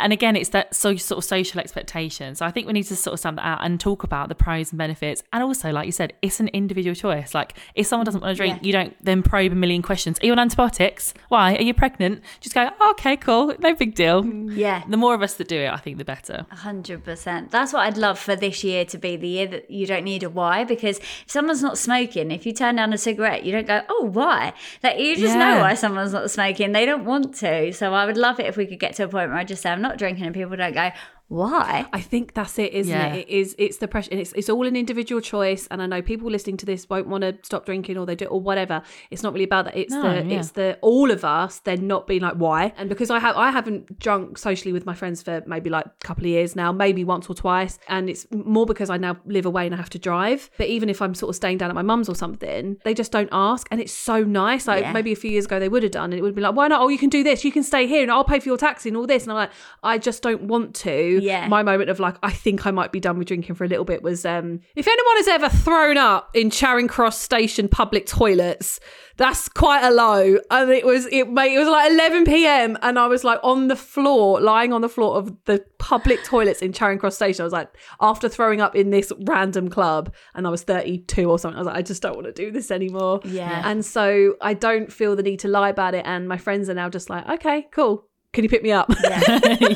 S3: and again, it's that so sort of social expectation. So I think we need to sort of stand that out and talk about the pros and benefits. And also, like you said, it's an individual choice. Like if someone doesn't want to drink, yeah. you don't then probe a million questions. Are you on antibiotics? Why? Are you pregnant? Just go, oh, okay, cool, no big deal.
S5: Mm, yeah.
S3: The more of us that do it, I think the better.
S5: hundred percent. That's what I'd love for this year to be the year that you don't need a why because if someone's not smoking, if you turn down a cigarette, you don't go, oh, why? Like you just yeah. know why someone's not smoking. They don't want to. So I would love it if we could get to a point where I just say, I'm not drinking and people don't go, why?
S4: I think that's it, isn't yeah. it? It is. It's the pressure. It's it's all an individual choice, and I know people listening to this won't want to stop drinking, or they do, or whatever. It's not really about that. It's no, the yeah. it's the all of us. They're not being like why, and because I have I haven't drunk socially with my friends for maybe like a couple of years now, maybe once or twice, and it's more because I now live away and I have to drive. But even if I'm sort of staying down at my mum's or something, they just don't ask, and it's so nice. Like yeah. maybe a few years ago they would have done, and it would be like, why not? Oh, you can do this. You can stay here, and I'll pay for your taxi and all this. And I'm like, I just don't want to.
S5: Yeah.
S4: My moment of like, I think I might be done with drinking for a little bit was um, if anyone has ever thrown up in Charing Cross station public toilets, that's quite a low. And it was it made it was like 11 p.m. and I was like on the floor, lying on the floor of the public toilets in Charing Cross station. I was like, after throwing up in this random club, and I was 32 or something, I was like, I just don't want to do this anymore.
S5: Yeah.
S4: And so I don't feel the need to lie about it. And my friends are now just like, okay, cool can you pick me up?
S5: Yeah, [LAUGHS]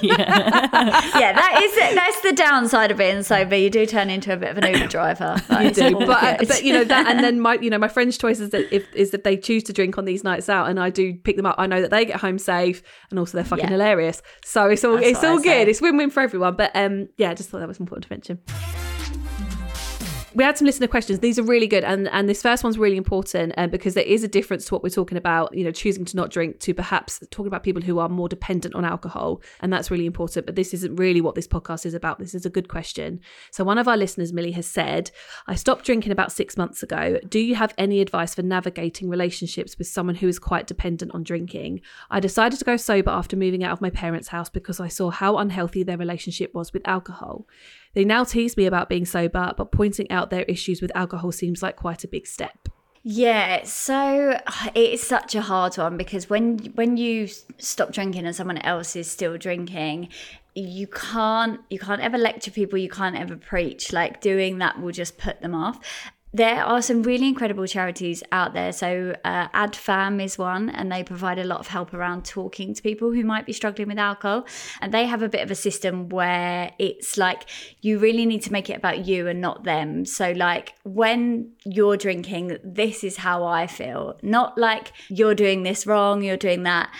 S5: yeah. yeah that is that's the downside of being sober. You do turn into a bit of an Uber driver.
S4: you do, but but you know that, and then my you know my friend's choice is that if is that they choose to drink on these nights out, and I do pick them up. I know that they get home safe, and also they're fucking yeah. hilarious. So it's all that's it's all good. It's win win for everyone. But um, yeah, I just thought that was important to mention we had some listener questions. These are really good, and and this first one's really important uh, because there is a difference to what we're talking about. You know, choosing to not drink to perhaps talking about people who are more dependent on alcohol, and that's really important. But this isn't really what this podcast is about. This is a good question. So one of our listeners, Millie, has said, "I stopped drinking about six months ago. Do you have any advice for navigating relationships with someone who is quite dependent on drinking? I decided to go sober after moving out of my parents' house because I saw how unhealthy their relationship was with alcohol." They now tease me about being sober, but pointing out their issues with alcohol seems like quite a big step.
S5: Yeah, so uh, it's such a hard one because when when you stop drinking and someone else is still drinking, you can't you can't ever lecture people, you can't ever preach. Like doing that will just put them off there are some really incredible charities out there. So, uh, AdFam is one, and they provide a lot of help around talking to people who might be struggling with alcohol. And they have a bit of a system where it's like you really need to make it about you and not them. So, like when you're drinking, this is how I feel, not like you're doing this wrong, you're doing that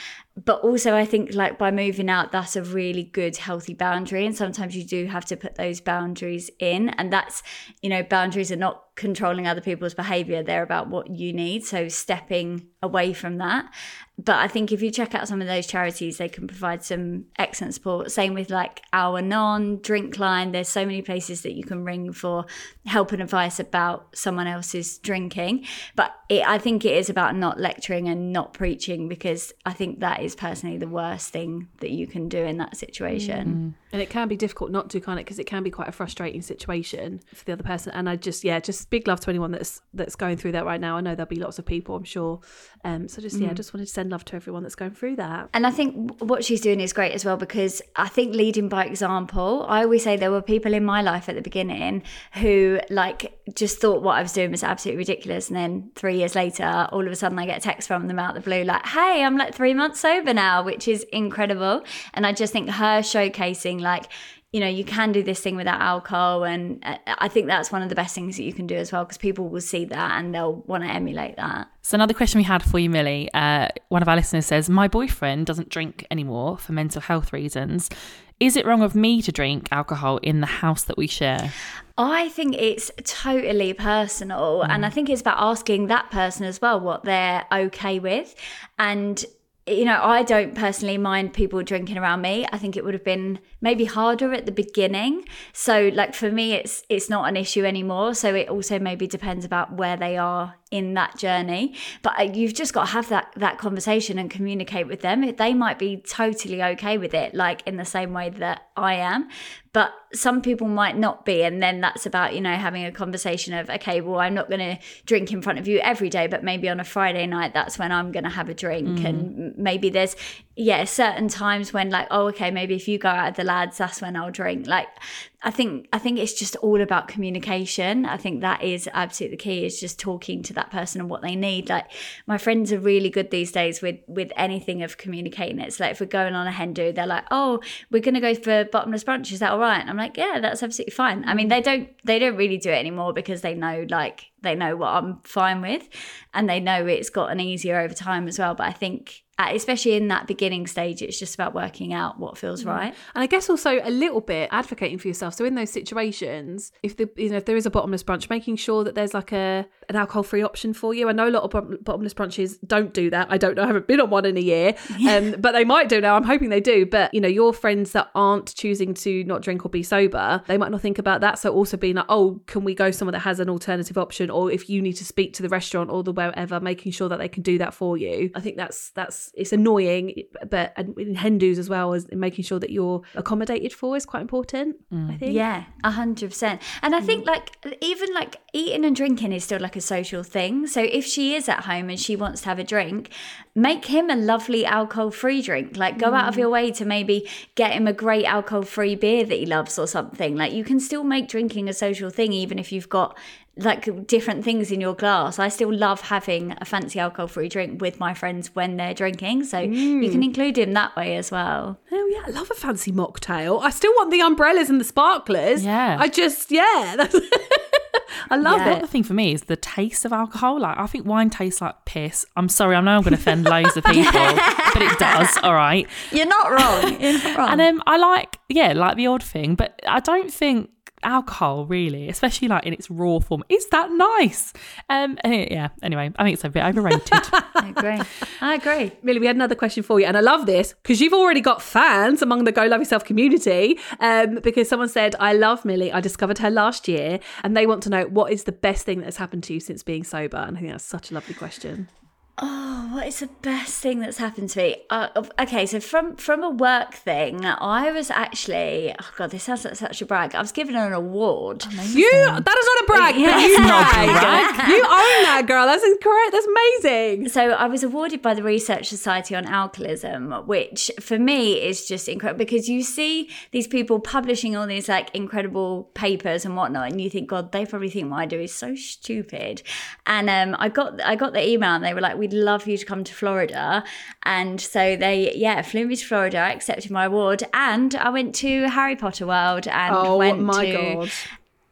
S5: but also I think like by moving out, that's a really good healthy boundary. And sometimes you do have to put those boundaries in. And that's, you know, boundaries are not controlling other people's behavior. They're about what you need. So stepping away from that. But I think if you check out some of those charities, they can provide some excellent support. Same with like Al-Anon drink line. There's so many places that you can ring for help and advice about someone else's drinking. But it, I think it is about not lecturing and not preaching because I think that is personally the worst thing that you can do in that situation.
S4: Mm. And it can be difficult not to kind of because it can be quite a frustrating situation for the other person. And I just yeah, just big love to anyone that's that's going through that right now. I know there'll be lots of people, I'm sure. Um, so just yeah, I just wanted to send love to everyone that's going through that.
S5: And I think what she's doing is great as well because I think leading by example. I always say there were people in my life at the beginning who like just thought what I was doing was absolutely ridiculous, and then three years later, all of a sudden I get a text from them out the blue like, "Hey, I'm like three months sober now," which is incredible. And I just think her showcasing like you know you can do this thing without alcohol and uh, i think that's one of the best things that you can do as well because people will see that and they'll want to emulate that
S3: so another question we had for you millie uh, one of our listeners says my boyfriend doesn't drink anymore for mental health reasons is it wrong of me to drink alcohol in the house that we share
S5: I think it's totally personal. Mm. And I think it's about asking that person as well what they're okay with. And you know, I don't personally mind people drinking around me. I think it would have been maybe harder at the beginning. So like for me it's it's not an issue anymore. So it also maybe depends about where they are in that journey. But uh, you've just got to have that that conversation and communicate with them. They might be totally okay with it like in the same way that I am but some people might not be and then that's about you know having a conversation of okay well i'm not going to drink in front of you every day but maybe on a friday night that's when i'm going to have a drink mm. and maybe there's yeah certain times when like oh okay maybe if you go out with the lads that's when i'll drink like I think I think it's just all about communication. I think that is absolutely the key is just talking to that person and what they need. Like my friends are really good these days with with anything of communicating. It's like if we're going on a hen do, they're like, "Oh, we're to go for bottomless brunch. Is that all right?" And I'm like, "Yeah, that's absolutely fine." I mean, they don't they don't really do it anymore because they know like they know what I'm fine with and they know it's gotten easier over time as well. But I think especially in that beginning stage it's just about working out what feels mm. right.
S4: And i guess also a little bit advocating for yourself. So in those situations if the you know if there is a bottomless brunch making sure that there's like a an alcohol free option for you. I know a lot of bottomless brunches don't do that. I don't know. I haven't been on one in a year. Yeah. [LAUGHS] um, but they might do now. I'm hoping they do. But you know your friends that aren't choosing to not drink or be sober they might not think about that. So also being like oh can we go somewhere that has an alternative option? Or if you need to speak to the restaurant or the wherever making sure that they can do that for you. I think that's that's it's annoying, but in hen dos as well as making sure that you're accommodated for is quite important. Mm. I think.
S5: Yeah, a hundred percent. And I think mm. like even like eating and drinking is still like a social thing. So if she is at home and she wants to have a drink, make him a lovely alcohol-free drink. Like go mm. out of mm. your way to maybe get him a great alcohol-free beer that he loves or something. Like you can still make drinking a social thing even if you've got like different things in your glass. I still love having a fancy alcohol free drink with my friends when they're drinking. So mm. you can include him that way as well.
S4: Oh yeah, I love a fancy mocktail. I still want the umbrellas and the sparklers.
S3: Yeah.
S4: I just yeah. [LAUGHS] I love yeah.
S3: it. The thing for me is the taste of alcohol. Like I think wine tastes like piss. I'm sorry, I know I'm going to offend loads of [LAUGHS] people, but it does. All right,
S5: you're not wrong. You're not wrong.
S3: And um, I like yeah, like the odd thing, but I don't think alcohol really especially like in its raw form. Is that nice? Um yeah anyway i think it's a bit overrated. [LAUGHS]
S5: I agree. I agree.
S4: Millie we had another question for you and i love this because you've already got fans among the go love yourself community um because someone said i love millie. I discovered her last year and they want to know what is the best thing that has happened to you since being sober? And i think that's such a lovely question
S5: Oh, what is the best thing that's happened to me? Uh, okay, so from from a work thing, I was actually oh god, this sounds like such a brag. I was given an award.
S4: You that is not a brag.
S5: Yeah.
S4: you [LAUGHS] brag. You own that girl. That's incorrect. That's amazing.
S5: So I was awarded by the Research Society on Alcoholism, which for me is just incredible because you see these people publishing all these like incredible papers and whatnot, and you think, God, they probably think what I do is so stupid. And um, I got I got the email, and they were like, "We'd love you to come to Florida," and so they yeah flew me to Florida, I accepted my award, and I went to Harry Potter World and
S4: Oh
S5: went
S4: my
S5: to
S4: god.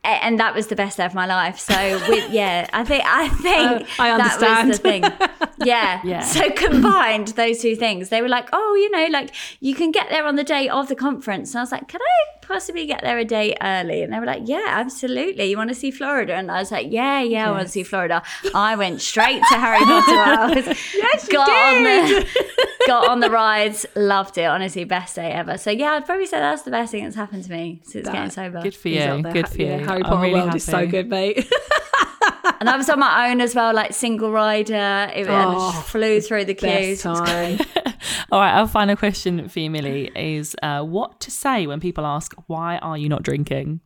S5: and that was the best day of my life. So with, [LAUGHS] yeah, I think I think
S4: Uh, I
S5: that was the
S4: understand.
S5: thing. [LAUGHS] Yeah.
S3: Yeah.
S5: So combined those two things, they were like, oh, you know, like you can get there on the day of the conference, and I was like, can I possibly get there a day early? And they were like, yeah, absolutely. You want to see Florida? And I was like, yeah, yeah, I want to see Florida. I went straight to Harry Potter World. [LAUGHS] yes,
S4: you
S5: got on
S4: did.
S5: the [LAUGHS] got on the rides, loved it. Honestly, best day ever. So yeah, I'd probably say that's the best thing that's happened to me since getting sober.
S3: Good for you. Good for
S4: Yeah,
S3: you.
S4: Harry Potter
S3: really
S4: World
S3: happy.
S4: is so good, mate. [LAUGHS]
S5: And I was on my own as well, like single rider. It
S4: Oh,
S5: just flew through the queues. [LAUGHS]
S3: All right, our final question for you, Millie, is uh, what to say when people ask, why are you not drinking?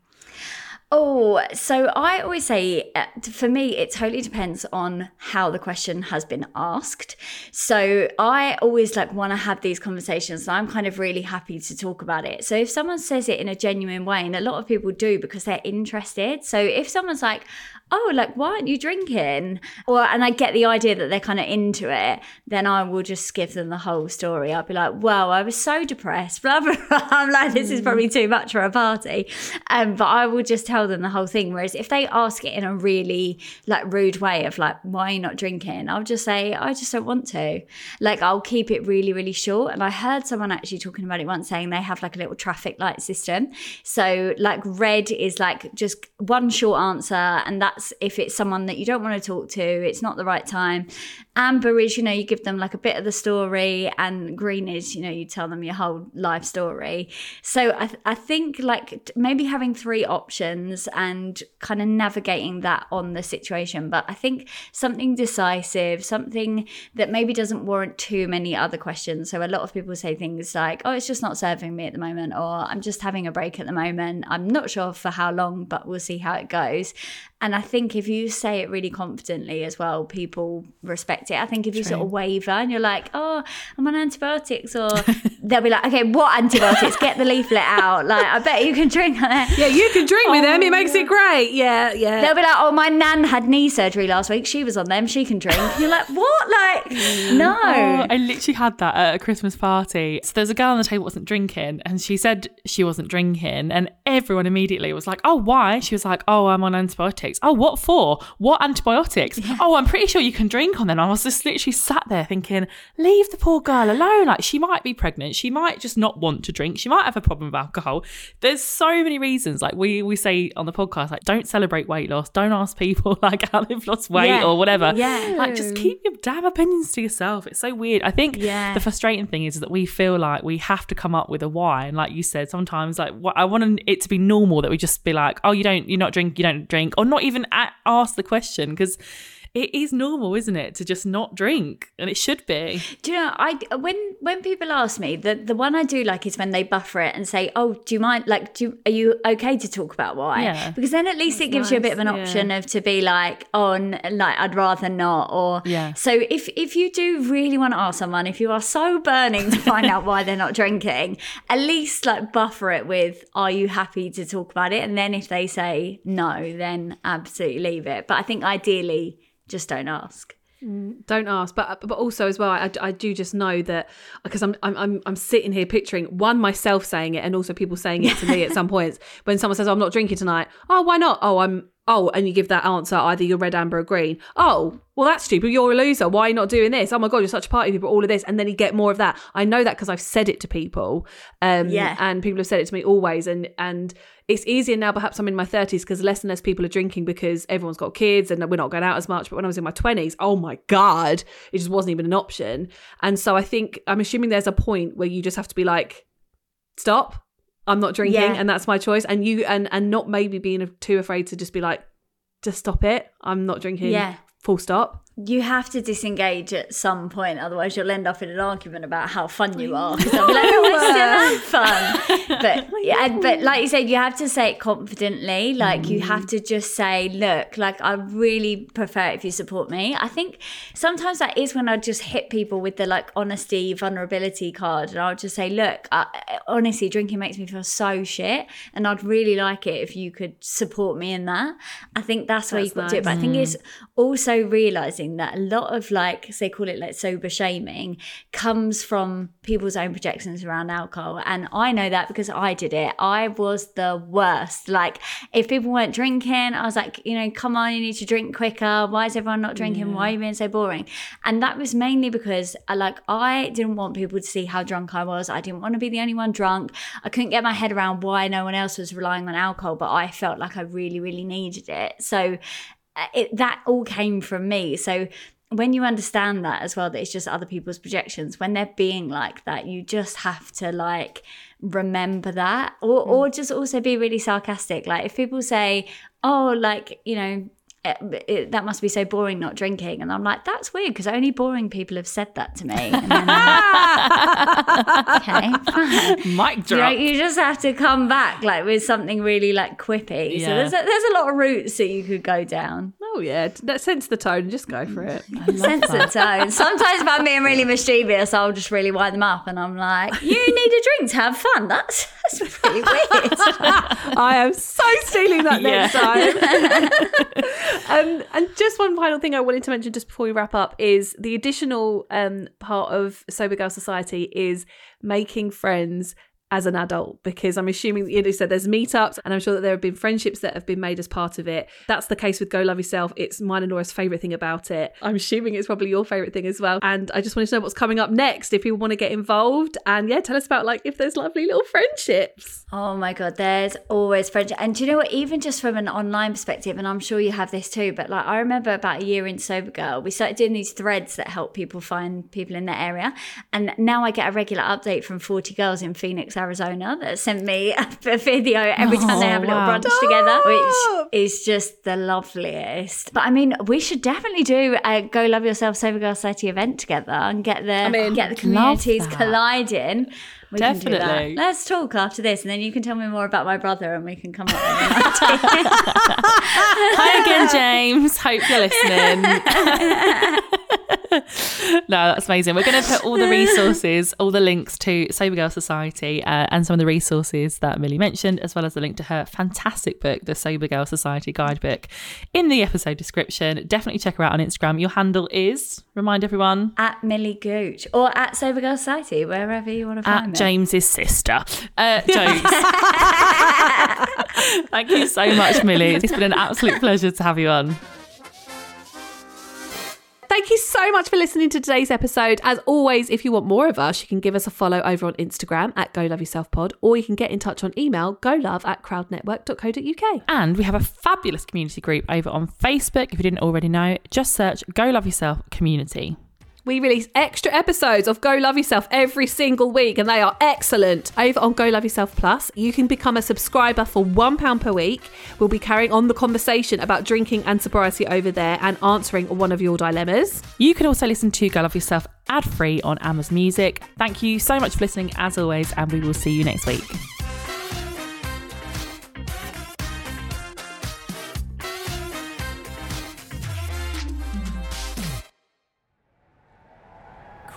S5: Oh, so I always say uh, for me, it totally depends on how the question has been asked. So I always like want to have these conversations and I'm kind of really happy to talk about it. So if someone says it in a genuine way, and a lot of people do because they're interested. So if someone's like, oh, like, why aren't you drinking? Or, and I get the idea that they're kind of into it, then I will just give them the whole story. I'll be like, well, I was so depressed, [LAUGHS] blah, blah, blah. I'm like, this is probably too much for a party. Um, but I will just tell them the whole thing. Whereas if they ask it in a really like rude way of like, why are you not drinking? I'll just say, I just don't want to. Like, I'll keep it really, really short. And I heard someone actually talking about it once saying they have like a little traffic light system. So, like, red is like just one short answer. And that's if it's someone that you don't want to talk to, it's not the right time. Amber is, you know, you give them like a bit of the story, and green is, you know, you tell them your whole life story. So I, th- I think like maybe having three options and kind of navigating that on the situation. But I think something decisive, something that maybe doesn't warrant too many other questions. So a lot of people say things like, oh, it's just not serving me at the moment, or I'm just having a break at the moment. I'm not sure for how long, but we'll see how it goes. And I think if you say it really confidently as well, people respect it. I think if you sort of waver and you're like, oh, I'm on antibiotics, or [LAUGHS] they'll be like, okay, what antibiotics? Get the leaflet out. Like, I bet you can drink on it. [LAUGHS]
S4: yeah, you can drink with them. It makes it oh. great. Yeah, yeah.
S5: They'll be like, oh, my nan had knee surgery last week. She was on them. She can drink. And you're like, what? Like, [LAUGHS] no.
S3: Oh, I literally had that at a Christmas party. So there's a girl on the table wasn't drinking, and she said she wasn't drinking, and everyone immediately was like, "Oh, why?" She was like, "Oh, I'm on antibiotics." Oh, what for? What antibiotics? Oh, I'm pretty sure you can drink on them. I was just literally sat there thinking, "Leave the poor girl alone. Like she might be pregnant. She might just not want to drink. She might have a problem with alcohol. There's so many reasons. Like we we say on the podcast, like don't celebrate weight loss. Don't ask people [LAUGHS] like how they've lost weight
S5: Yeah.
S3: or whatever.
S5: Yeah.
S3: Like just keep your damn opinions to yourself. It's so weird. I think
S5: Yeah.
S3: the frustrating thing is that we feel like we have to come up with a why. And like you said, sometimes like what I want it to be normal that we just be like, oh, you don't, you're not drink, you don't drink, or not even a- ask the question because it is normal, isn't it, to just not drink, and it should be.
S5: Do you know, I when when people ask me, the the one I do like is when they buffer it and say, "Oh, do you mind? Like, do are you okay to talk about why?"
S3: Yeah.
S5: Because then at least it gives you a bit of an
S4: nice, yeah.
S5: option of to be like, "Oh, like I'd rather not," or
S3: Yeah.
S5: So if if you do really want to ask someone, if you are so burning to find [LAUGHS] out why they're not drinking, at least like buffer it with, "Are you happy to talk about it?" And then if they say no, then absolutely leave it. But I think ideally, just don't ask.
S4: Mm, don't ask. But but also as well I, I do just know that because I'm, I'm I'm I'm sitting here picturing one myself saying it and also people saying it to me at some [LAUGHS] points. When someone says oh, I'm not drinking tonight oh why not? Oh I'm oh and you give that answer either you're red amber or green. Oh well that's stupid. You're a loser. Why are you not doing this? Oh my god you're such a party people all of this. And then you get more of that. I know that because I've said it to people um
S5: Yeah.
S4: and people have said it to me always. And and it's easier now perhaps i'm in my 30s because less and less people are drinking because everyone's got kids and we're not going out as much. But when i was in my 20s oh my god it just wasn't even an option. And so i think i'm assuming there's a point where you just have to be like stop i'm not drinking
S5: Yeah.
S4: and that's my choice and you and and not maybe being too afraid to just be like just stop it i'm not drinking
S5: Yeah.
S4: full stop
S5: you have to disengage at some point, otherwise you'll end up in an argument about how fun you are. Because I'll be like, oh, no, I still have [LAUGHS] fun. But [LAUGHS] yeah, but like you said, you have to say it confidently. Like you have to just say, look, like I really prefer it if you support me. I think sometimes that is when I just hit people with the like honesty, vulnerability card, and I'll just say, look, I, honestly, drinking makes me feel so shit, and I'd really like it if you could support me in that. I think that's where you've got to do it. But I think it's also realizing that a lot of like, say, call it like sober shaming comes from people's own projections around alcohol. And I know that because I did it. I was the worst. Like, if people weren't drinking, I was like, you know, come on, you need to drink quicker. Why is everyone not drinking? Why are you being so boring? And that was mainly because like I didn't want people to see how drunk I was. I didn't want to be the only one drunk. I couldn't get my head around why no one else was relying on alcohol, but I felt like I really, really needed it. So uh, Uh, it, that all came from me. So when you understand that as well, that it's just other people's projections, when they're being like that, you just have to like remember that or, mm. or just also be really sarcastic. Like if people say, oh, like, you know, Eh, it, it, that must be so boring not drinking. And I'm like, that's weird because only boring people have said that to me. And then like, [LAUGHS] okay, fine.
S3: Mic
S5: You, know,
S3: drop.
S5: you just have to come back like with something really like quippy. So there's a, there's a lot of routes that you could go down.
S4: Oh yeah, t- sense the tone just go for it. [LAUGHS]
S5: Sense the tone. Sometimes if I'm being really mischievous, I'll just really wind them up and I'm like, you need a drink to have fun. That's that's really weird. [LAUGHS]
S4: I am so stealing that next time. [LAUGHS] um, and just one final thing I wanted to mention just before we wrap up is the additional um, part of Sober Girl Society is making friends as an adult because I'm assuming you know said there's meetups and I'm sure that there have been friendships that have been made as part of it. That's the case with Go Love Yourself. It's mine and Laura's favourite thing about it. I'm assuming it's probably your favourite thing as well. And I just wanted to know what's coming up next if people want to get involved. And yeah, tell us about like if there's lovely little friendships.
S5: Oh my god, there's always friendship. And do you know what? Even just from an online perspective, and I'm sure you have this too, but like I remember about a year in Sober Girl, we started doing these threads that help people find people in their area. And now I get a regular update from 40 girls in Phoenix, Arizona that sent me [LAUGHS] a video every time they oh, have a little
S3: wow.
S5: brunch together, which is just the loveliest. But I mean, we should definitely do a Go Love Yourself Sober Girl Society event together and get the
S4: mean,
S5: get the communities colliding. We can do that.
S3: Definitely.
S5: Let's talk after this, and then you can tell me more about my brother, and we can come up with [LAUGHS] an idea.
S3: Hi again, James. Hope you're listening. [LAUGHS] [LAUGHS] no, that's amazing. We're going to put all the resources, all the links to Sober Girl Society, uh, and some of the resources that Millie mentioned, as well as the link to her fantastic book, the Sober Girl Society Guidebook, in the episode description. Definitely check her out on Instagram. Your handle is, remind everyone,
S5: at Millie Gooch or at Sober Girl Society, wherever you want to find it.
S3: at
S5: me.
S3: James's sister. Uh, [LAUGHS] jokes. [LAUGHS] Thank you so much, Millie. It's been an absolute pleasure to have you on.
S4: Thank you so much for listening to today's episode. As always, if you want more of us, you can give us a follow over on Instagram at Go Love Yourself Pod, or you can get in touch on email, golove at crowdnetwork.co.uk.
S3: And we have a fabulous community group over on Facebook. If you didn't already know, just search Go Love Yourself Community.
S4: We release extra episodes of Go Love Yourself every single week, and they are excellent. Over on Go Love Yourself Plus, you can become a subscriber for £1 per week. We'll be carrying on the conversation about drinking and sobriety over there and answering one of your dilemmas.
S3: You can also listen to Go Love Yourself ad free on Amazon Music. Thank you so much for listening, as always, and we will see you next week.